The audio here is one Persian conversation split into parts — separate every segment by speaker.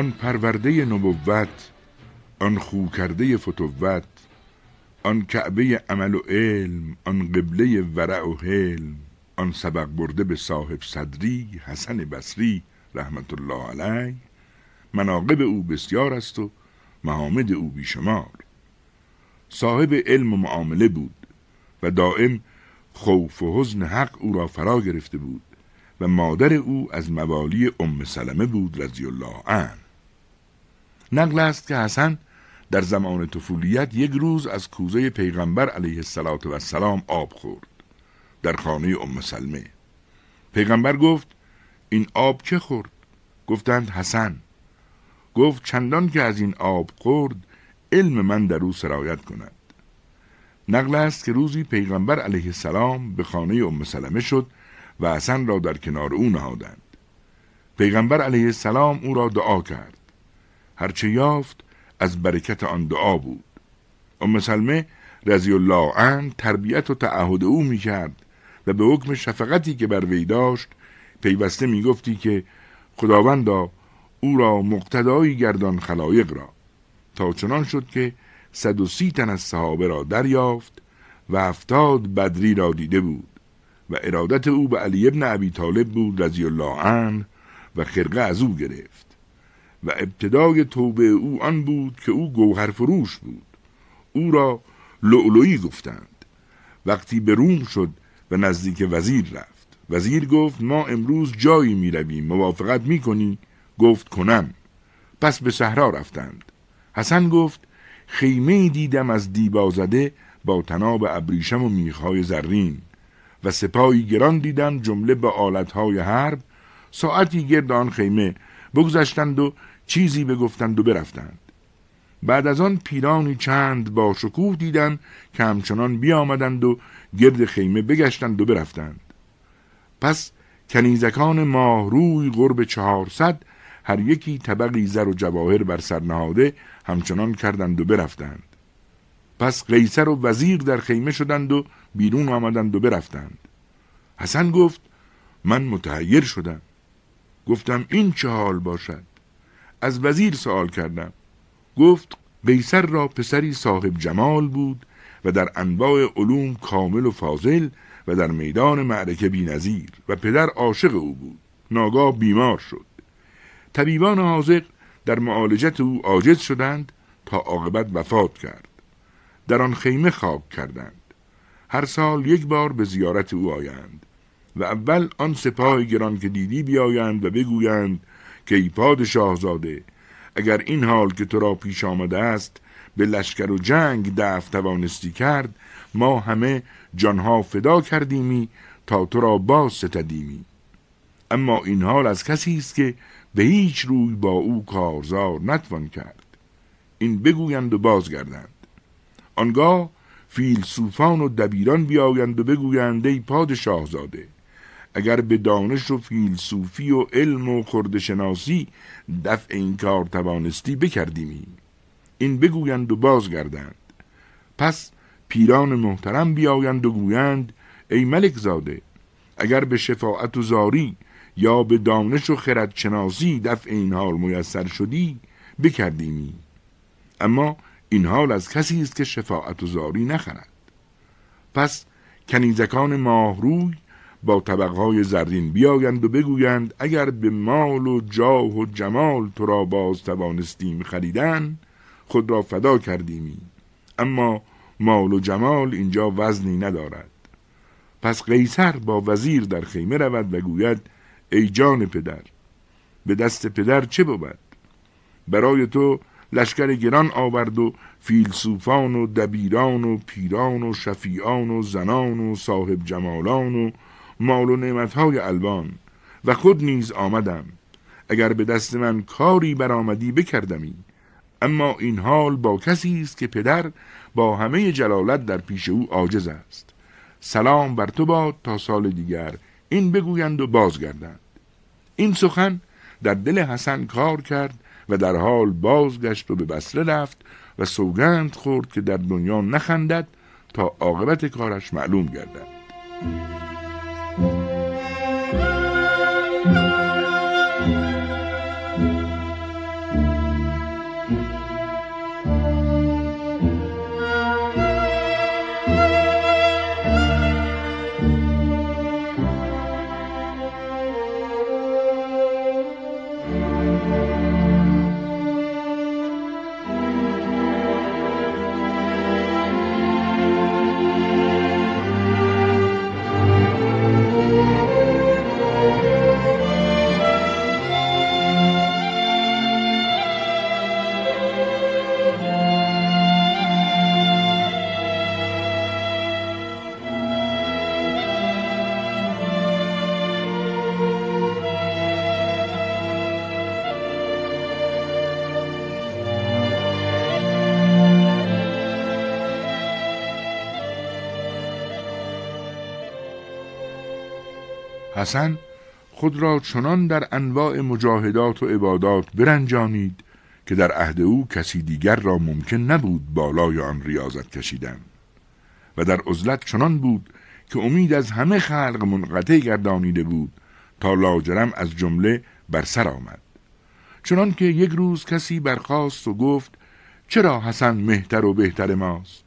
Speaker 1: آن پرورده نبوت آن خو کرده فتوت آن کعبه عمل و علم آن قبله ورع و حلم آن سبق برده به صاحب صدری حسن بصری رحمت الله علیه. مناقب او بسیار است و محامد او بیشمار. صاحب علم و معامله بود و دائم خوف و حزن حق او را فرا گرفته بود و مادر او از موالی ام سلمه بود رضی الله عنه. نقل است که حسن در زمان طفولیت یک روز از کوزه پیغمبر علیه السلام آب خورد در خانه ام سلمه. پیغمبر گفت این آب که خورد؟ گفتند حسن. گفت چندان که از این آب خورد علم من در او سرایت کند. نقل است که روزی پیغمبر علیه السلام به خانه ام سلمه شد و حسن را در کنار او نهادند. پیغمبر علیه السلام او را دعا کرد. هرچه یافت از برکت آن دعا بود. ام سلمه رضی الله عنه تربیت و تعهد او می کرد و به حکم شفقتی که بر وی داشت پیوسته می گفتی که خداوندا او را مقتدایی گردان خلایق را. تا چنان شد که صد و سی تن از صحابه را دریافت و هفتاد بدری را دیده بود و ارادت او به علی ابن ابی طالب بود رضی الله عنه و خرقه از او گرفت. و ابتدای توبه او آن بود که او گوهر فروش بود. او را لؤلؤی گفتند. وقتی به روم شد و نزدیک وزیر رفت. وزیر گفت ما امروز جایی می رویم موافقت می کنی؟ گفت کنم. پس به صحرا رفتند. حسن گفت خیمه دیدم از دیبا زده با تناب ابریشم و میخهای زرین. و سپایی گران دیدم جمله به آلتهای حرب. ساعتی گرد آن خیمه بگذشتند و چیزی بگفتند و برفتند. بعد از آن پیرانی چند با شکوه دیدم که همچنان بیامدند و گرد خیمه بگشتند و برفتند. پس کنیزکان ماهروی قرب چهارصد هر یکی طبقی زر و جواهر بر سر نهاده همچنان کردند و برفتند. پس قیصر و وزیر در خیمه شدند و بیرون آمدند و برفتند. حسن گفت من متحیر شدم. گفتم این چه حال باشد؟ از وزیر سوال کردم. گفت قیصر را پسری صاحب جمال بود و در انواع علوم کامل و فاضل و در میدان معرکه بی نظیر و پدر عاشق او بود. ناگاه بیمار شد. طبیبان حاضق در معالجت او عاجز شدند تا عاقبت وفات کرد. در آن خیمه خاک کردند. هر سال یک بار به زیارت او آیند و اول آن سپاه گران که دیدی بیایند و بگویند که ای پادشاهزاده اگر این حال که تو را پیش آمده است به لشکر و جنگ دفع توانستی کرد ما همه جانها فدا کردیمی تا تو را باز ستدیمی. اما این حال از کسی است که به هیچ روی با او کارزار نتوان کرد. این بگویند و بازگردند. آنگاه فیلسوفان و دبیران بیایند و بگویند ای پادشاهزاده اگر به دانش و فیلسوفی و علم و خردشناسی دفع این کار توانستی بکردیمی. این بگویند و بازگردند. پس پیران محترم بیایند و گویند ای ملک زاده اگر به شفاعت و زاری یا به دانش و خردشناسی دفع این حال میسر شدی بکردیمی. اما این حال از کسی است که شفاعت و زاری نخرد. پس کنیزکان ماهروی با طبقهای زرین بیایند و بگویند اگر به مال و جاه و جمال تو را باز توانستیم خریدن خود را فدا کردیمی. اما مال و جمال اینجا وزنی ندارد. پس قیصر با وزیر در خیمه رود و گوید ای جان پدر به دست پدر چه بود؟ برای تو لشکر گران آورد و فیلسوفان و دبیران و پیران و شفیعان و زنان و صاحب جمالان و مال و نعمتهای الوان و خود نیز آمدم. اگر به دست من کاری برآمدی بکردمی. اما این حال با کسی است که پدر با همه جلالت در پیش او عاجز است. سلام بر تو باد تا سال دیگر این بگویند و بازگردند. این سخن در دل حسن کار کرد و در حال بازگشت و به بسره رفت و سوگند خورد که در دنیا نخندد تا عاقبت کارش معلوم گردد. حسن خود را چنان در انواع مجاهدات و عبادات برنجانید که در عهد او کسی دیگر را ممکن نبود بالای آن ریاضت کشیدن. و در عزلت چنان بود که امید از همه خلق منقطع گردانیده بود تا لاجرم از جمله بر سر آمد. چنان که یک روز کسی برخاست و گفت چرا حسن مهتر و بهتر ماست؟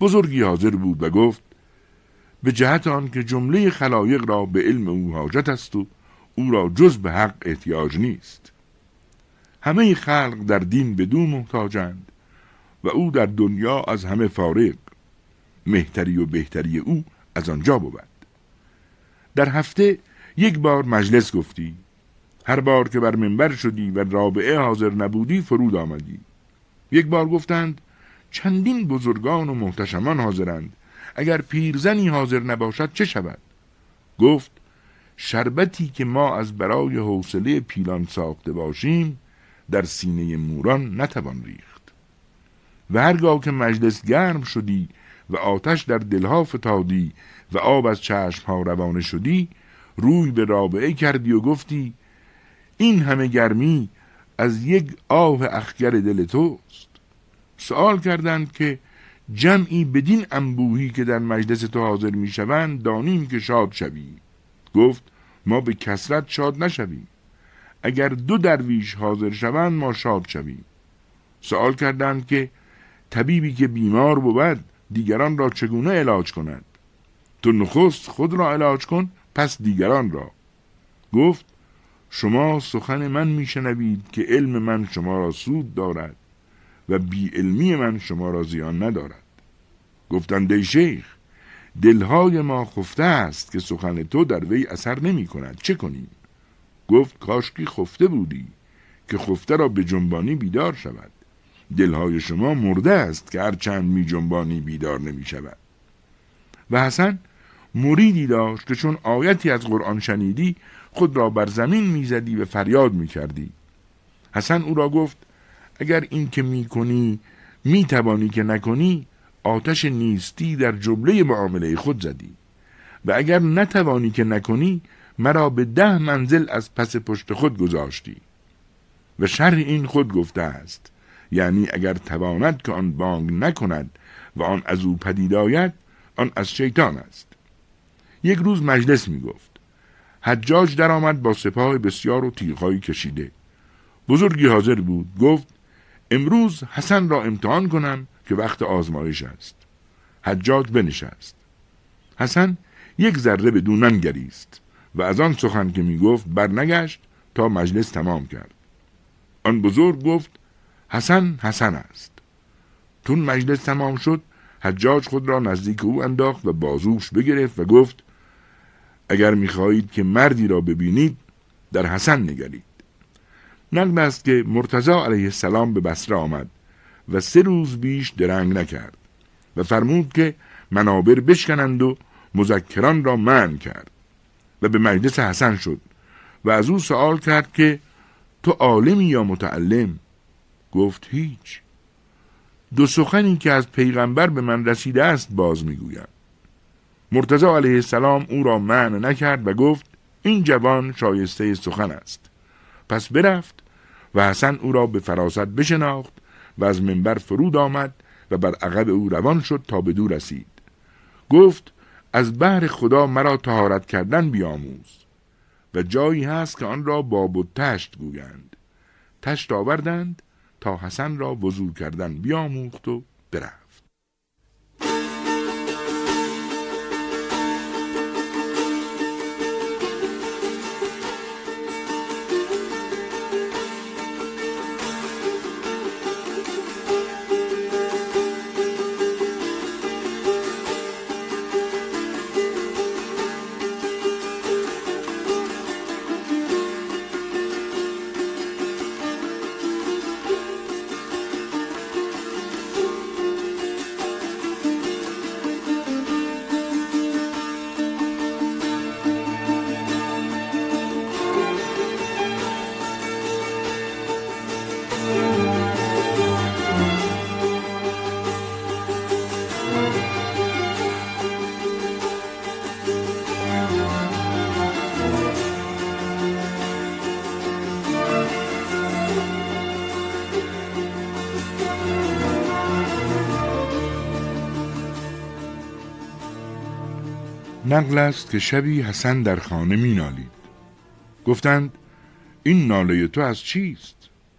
Speaker 1: بزرگی حاضر بود و گفت به جهت آن که جمله خلایق را به علم او حاجت است و او را جز به حق احتیاج نیست. همه خلق در دین به دو محتاجند و او در دنیا از همه فارغ مهتری و بهتری او از آنجا بود. در هفته یک بار مجلس گفتی هر بار که بر منبر شدی و رابعه حاضر نبودی فرود آمدی. یک بار گفتند چندین بزرگان و محتشمان حاضرند اگر پیرزنی حاضر نباشد چه شود؟ گفت شربتی که ما از برای حوصله پیلان ساخته باشیم در سینه موران نتوان ریخت. و هرگاه که مجلس گرم شدی و آتش در دلها فتادی و آب از چشمها روانه شدی روی به رابعه کردی و گفتی این همه گرمی از یک آه اخگر دل توست. سوال کردند که جمعی بدین انبوهی که در مجلس تو حاضر می‌شوند دانیم که شاد شوی. گفت ما به کسرت شاد نشویم. اگر دو درویش حاضر شوند ما شاد شویم. سوال کردند که طبیبی که بیمار بود دیگران را چگونه علاج کند؟ تو نخست خود را علاج کن پس دیگران را. گفت شما سخن من میشنوید که علم من شما را سود دارد. و بی علمی من شما را زیان ندارد. گفتند ای شیخ دلهای ما خفته است که سخن تو در وی اثر نمی کند. چه کنیم؟ گفت کاشکی خفته بودی که خفته را به جنبانی بیدار شود. دلهای شما مرده است که هر چند می جنبانی بیدار نمی شود. و حسن مریدی داشت که چون آیتی از قرآن شنیدی خود را بر زمین می‌زدی و فریاد می کردی. حسن او را گفت اگر این که می کنی می توانی که نکنی آتش نیستی در جمله معامله خود زدی. و اگر نتوانی که نکنی مرا به ده منزل از پس پشت خود گذاشتی. و شر این خود گفته است یعنی اگر تواند که آن بانگ نکند و آن از او پدید آید آن از شیطان است. یک روز مجلس می گفت حجاج درآمد با سپاه بسیار و تیغهایی کشیده. بزرگی حاضر بود گفت امروز حسن را امتحان کنم که وقت آزمایش است. حجاج بنشست. حسن یک ذره به دونن گریست و از آن سخن که می گفت برنگشت تا مجلس تمام کرد. آن بزرگ گفت حسن حسن است. تون مجلس تمام شد حجاج خود را نزدیک او انداخت و بازوش بگرفت و گفت اگر می‌خواهید که مردی را ببینید در حسن نگرید. نقل است که مرتضا علیه السلام به بسره آمد و سه روز بیش درنگ نکرد و فرمود که منابر بشکنند و مذکران را من کرد و به مجلس حسن شد و از او سوال کرد که تو عالمی یا متعلم؟ گفت هیچ. دو سخنی که از پیغمبر به من رسیده است باز می‌گویم. مرتضا علیه السلام او را معنی نکرد و گفت این جوان شایسته سخن است. پس برفت و حسن او را به فراست بشناخت و از منبر فرود آمد و بر عقب او روان شد تا به دور رسید. گفت از بحر خدا مرا تهارت کردن بیاموز. و جایی هست که آن را باب و تشت گویند. تشت آوردند تا حسن را وضوع کردن بیاموخت و برفت. نقل است که شبی حسن در خانه می نالید. گفتند این ناله تو از چیست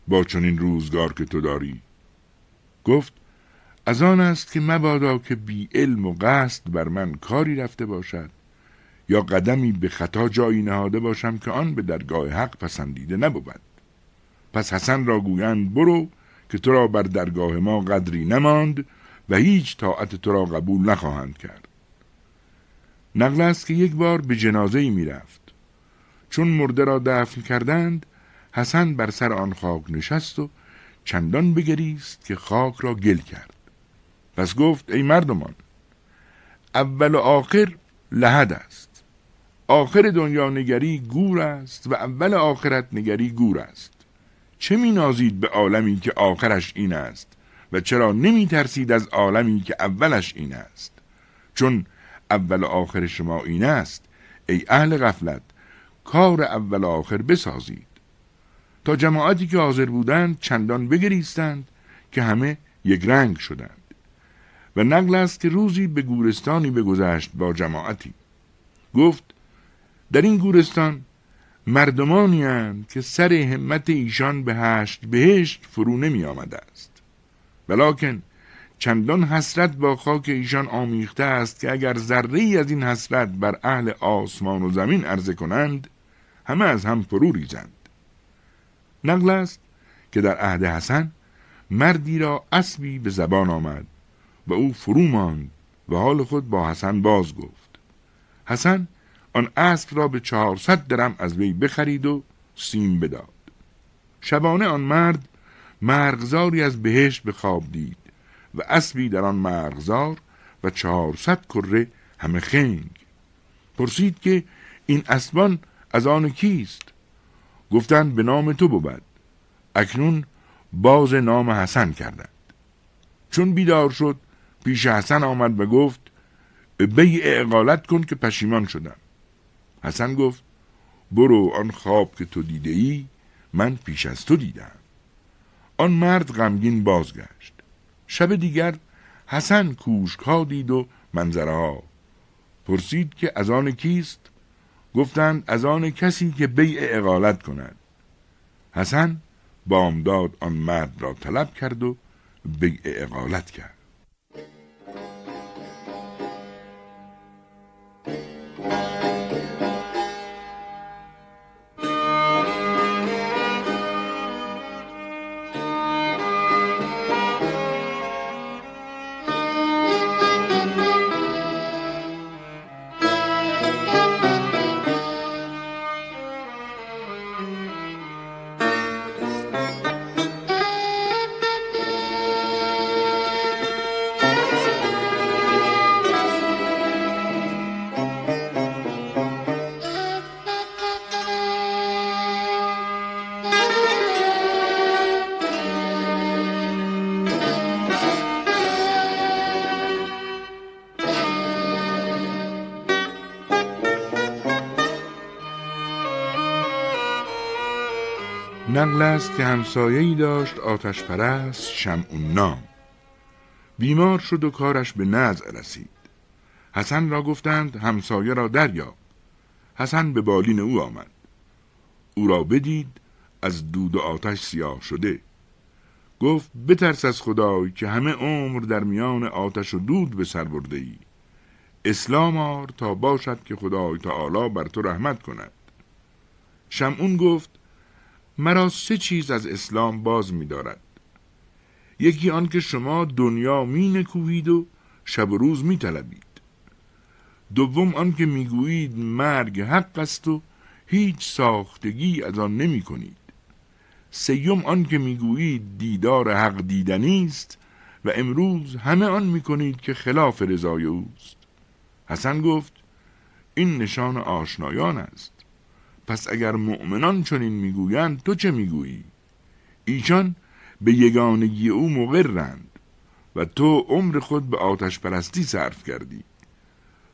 Speaker 1: با چنین روزگار که تو داری؟ گفت از آن است که مبادا که بی علم و قصد بر من کاری رفته باشد یا قدمی به خطا جایی نهاده باشم که آن به درگاه حق پسندیده نبود. پس حسن را گویند برو که تو را بر درگاه ما قدری نماند و هیچ طاعت تو را قبول نخواهند کرد. نقل است که یک بار به جنازه می رفت. چون مرده را دفن کردند حسن بر سر آن خاک نشست و چندان بگریست که خاک را گل کرد. پس گفت ای مردمان اول و آخر لحد است. آخر دنیا نگری گور است و اول آخرت نگری گور است. چه می نازید به عالمی که آخرش این است و چرا نمی ترسید از عالمی که اولش این است؟ چون اول آخر شما این است. ای اهل غفلت کار اول آخر بسازید. تا جماعتی که حاضر بودند چندان بگریستند که همه یک رنگ شدند. و نقل است که روزی به گورستانی بگذشت با جماعتی. گفت در این گورستان مردمانی هستند که سر همت ایشان به هشت بهشت فرو نمی آمده است. ولیکن چندان حسرت با خاک ایشان آمیخته است که اگر ذره ای از این حسرت بر اهل آسمان و زمین عرضه کنند همه از هم فرو ریزند. نقل است که در عهد حسن مردی را اسبی به زبان آمد و او فرو ماند و حال خود با حسن باز گفت. حسن آن اسب را به چهارصد درم از وی بخرید و سیم بداد. شبانه آن مرد مرغزاری از بهشت به خواب دید. و اسبی در آن مرغزار و چهارصد کره همه خنگ. پرسید که این اسبان از آن کیست؟ گفتند به نام تو بود. اکنون باز نام حسن کردند. چون بیدار شد پیش حسن آمد و گفت بی اقالت کن که پشیمان شدم. حسن گفت برو آن خواب که تو دیده ای من پیش از تو دیدم. آن مرد غمگین بازگشت. شب دیگر حسن کوشک ها دید و منظره ها. پرسید که از آن کیست؟ گفتند از آن کسی که بیع اقالت کند. حسن بامداد آن مرد را طلب کرد و به اقالت کرد. نقل است که همسایه‌ای داشت آتش پرست شمعون نام. بیمار شد و کارش به نزع رسید. حسن را گفتند همسایه را دریاب. حسن به بالین او آمد. او را بدید از دود و آتش سیاه شده. گفت بترس از خدای که همه عمر در میان آتش و دود به سر برده ای. اسلام آر تا باشد که خدای تعالی بر تو رحمت کند. شمعون گفت مرا سه چیز از اسلام باز می دارد. یکی آن که شما دنیا می نکوهید و شب و روز می طلبید. دوم آن که می گویید مرگ حق است و هیچ ساختگی از آن نمی کنید. سیوم آن که می گویید دیدار حق دیدنی است و امروز همه آن می کنید که خلاف رضای اوست. حسن گفت این نشان آشنایان است. پس اگر مؤمنان چنین می‌گویند تو چه می‌گویی؟ ایشان به یگانگی او مقرند و تو عمر خود به آتش پرستی صرف کردی.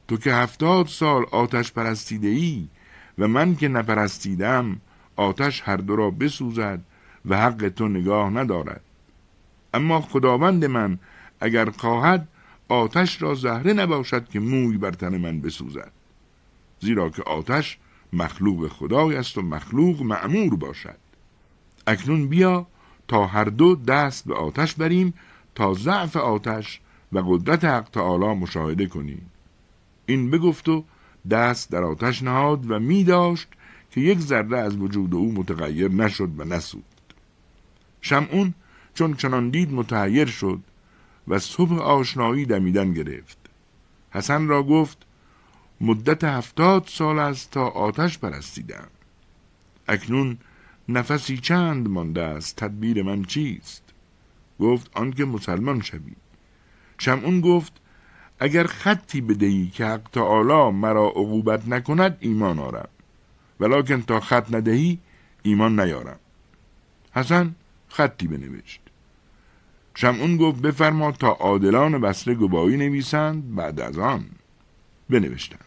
Speaker 1: تو که هفتاد سال آتش پرستیده ای و من که نپرستیدم آتش هر دو را بسوزد و حق تو نگاه ندارد. اما خداوند من اگر خواهد آتش را زهره نباشد که موی بر تن من بسوزد. زیرا که آتش مخلوق خدای است و مخلوق معمور باشد. اکنون بیا تا هر دو دست به آتش بریم تا ضعف آتش و قدرت حق تعالی مشاهده کنیم. این بگفت و دست در آتش نهاد و می داشت که یک ذره از وجود او متغیر نشد و نسود. شمعون چون چنان دید متحیر شد و صبح آشنایی دمیدن گرفت. حسن را گفت مدت هفتاد سال است تا آتش پرستیدم. اکنون نفسی چند مانده است تدبیر من چیست؟ گفت آنکه مسلمان شوی. شمعون گفت اگر خطی بدهی که حق تعالی مرا عقوبت نکند ایمان آرم. ولکن تا خط ندهی ایمان نیارم. حسن خطی بنوشت. شمعون گفت بفرما تا عادلان بسره گواهی نویسند بعد از آن بنوشتند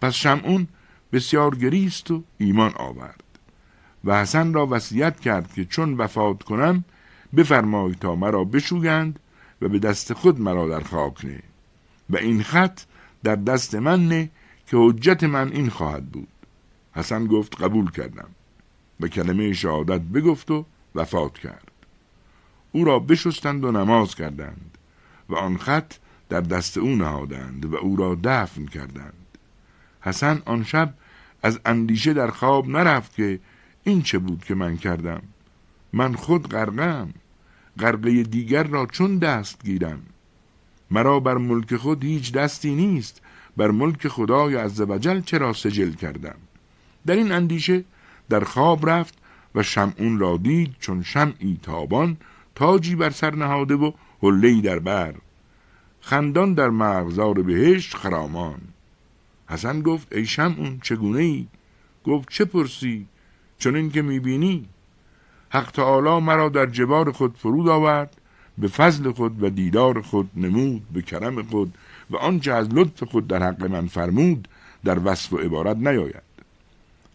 Speaker 1: پس شمعون بسیار گریست و ایمان آورد. و حسن را وصیت کرد که چون وفات کنم بفرمای تا مرا بشویند و به دست خود مرا در خاک نه. و این خط در دست من نه که حجت من این خواهد بود. حسن گفت قبول کردم و کلمه شهادت بگفت و وفات کرد. او را بشستند و نماز کردند و آن خط در دست او نهادند و او را دفن کردند. حسن آن شب از اندیشه در خواب نرفت که این چه بود که من کردم. من خود غرقم. غرقه دیگر را چون دست گیرم. مرا بر ملک خود هیچ دستی نیست. بر ملک خدای عزوجل چرا سجل کردم؟ در این اندیشه در خواب رفت و شمعون را دید چون شمعی تابان تاجی بر سر نهاده و حلهی در بر. خندان در مغزار بهشت خرامان. حسن گفت ای شمعون چگونه ای؟ گفت چه پرسی؟ چون این که می‌بینی؟ حق تعالی مرا در جبار خود فرود آورد به فضل خود و دیدار خود نمود به کرم خود و آنچه از لطف خود در حق من فرمود در وصف و عبارت نیاید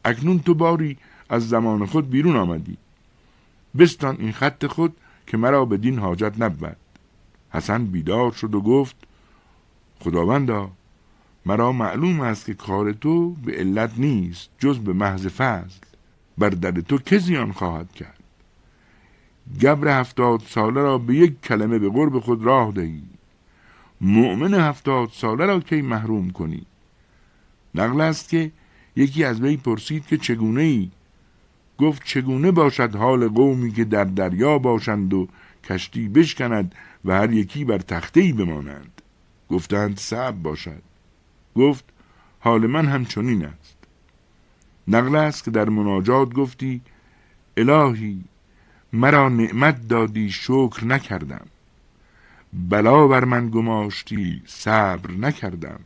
Speaker 1: اکنون تو باری از زمان خود بیرون آمدی بستان این خط خود که مرا به دین حاجت نبود حسن بیدار شد و گفت خداوندا مرا معلوم است که کار تو به علت نیست جز به محض فضل. بر در تو که زیان خواهد کرد؟ گبر هفتاد ساله را به یک کلمه به قرب خود راه دهی. مؤمن هفتاد ساله را کی محروم کنی؟ نقل است که یکی از وی پرسید که چگونه ای؟ گفت چگونه باشد حال قومی که در دریا باشند و کشتی بشکند و هر یکی بر تخته ای بمانند. گفتند صعب باشد. گفت حال من همچنین است. نقل است که در مناجات گفتی الهی مرا نعمت دادی شکر نکردم. بلا بر من گماشتی صبر نکردم.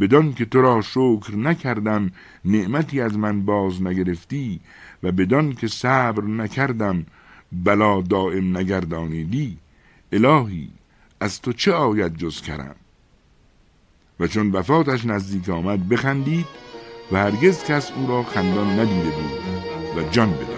Speaker 1: بدان که تو را شکر نکردم نعمتی از من باز نگرفتی و بدان که صبر نکردم بلا دائم نگردانیدی. الهی از تو چه آید جز کرم؟ و چون وفاتش نزدیک آمد بخندید و هرگز کس او را خندان ندیده بود و جان بداد.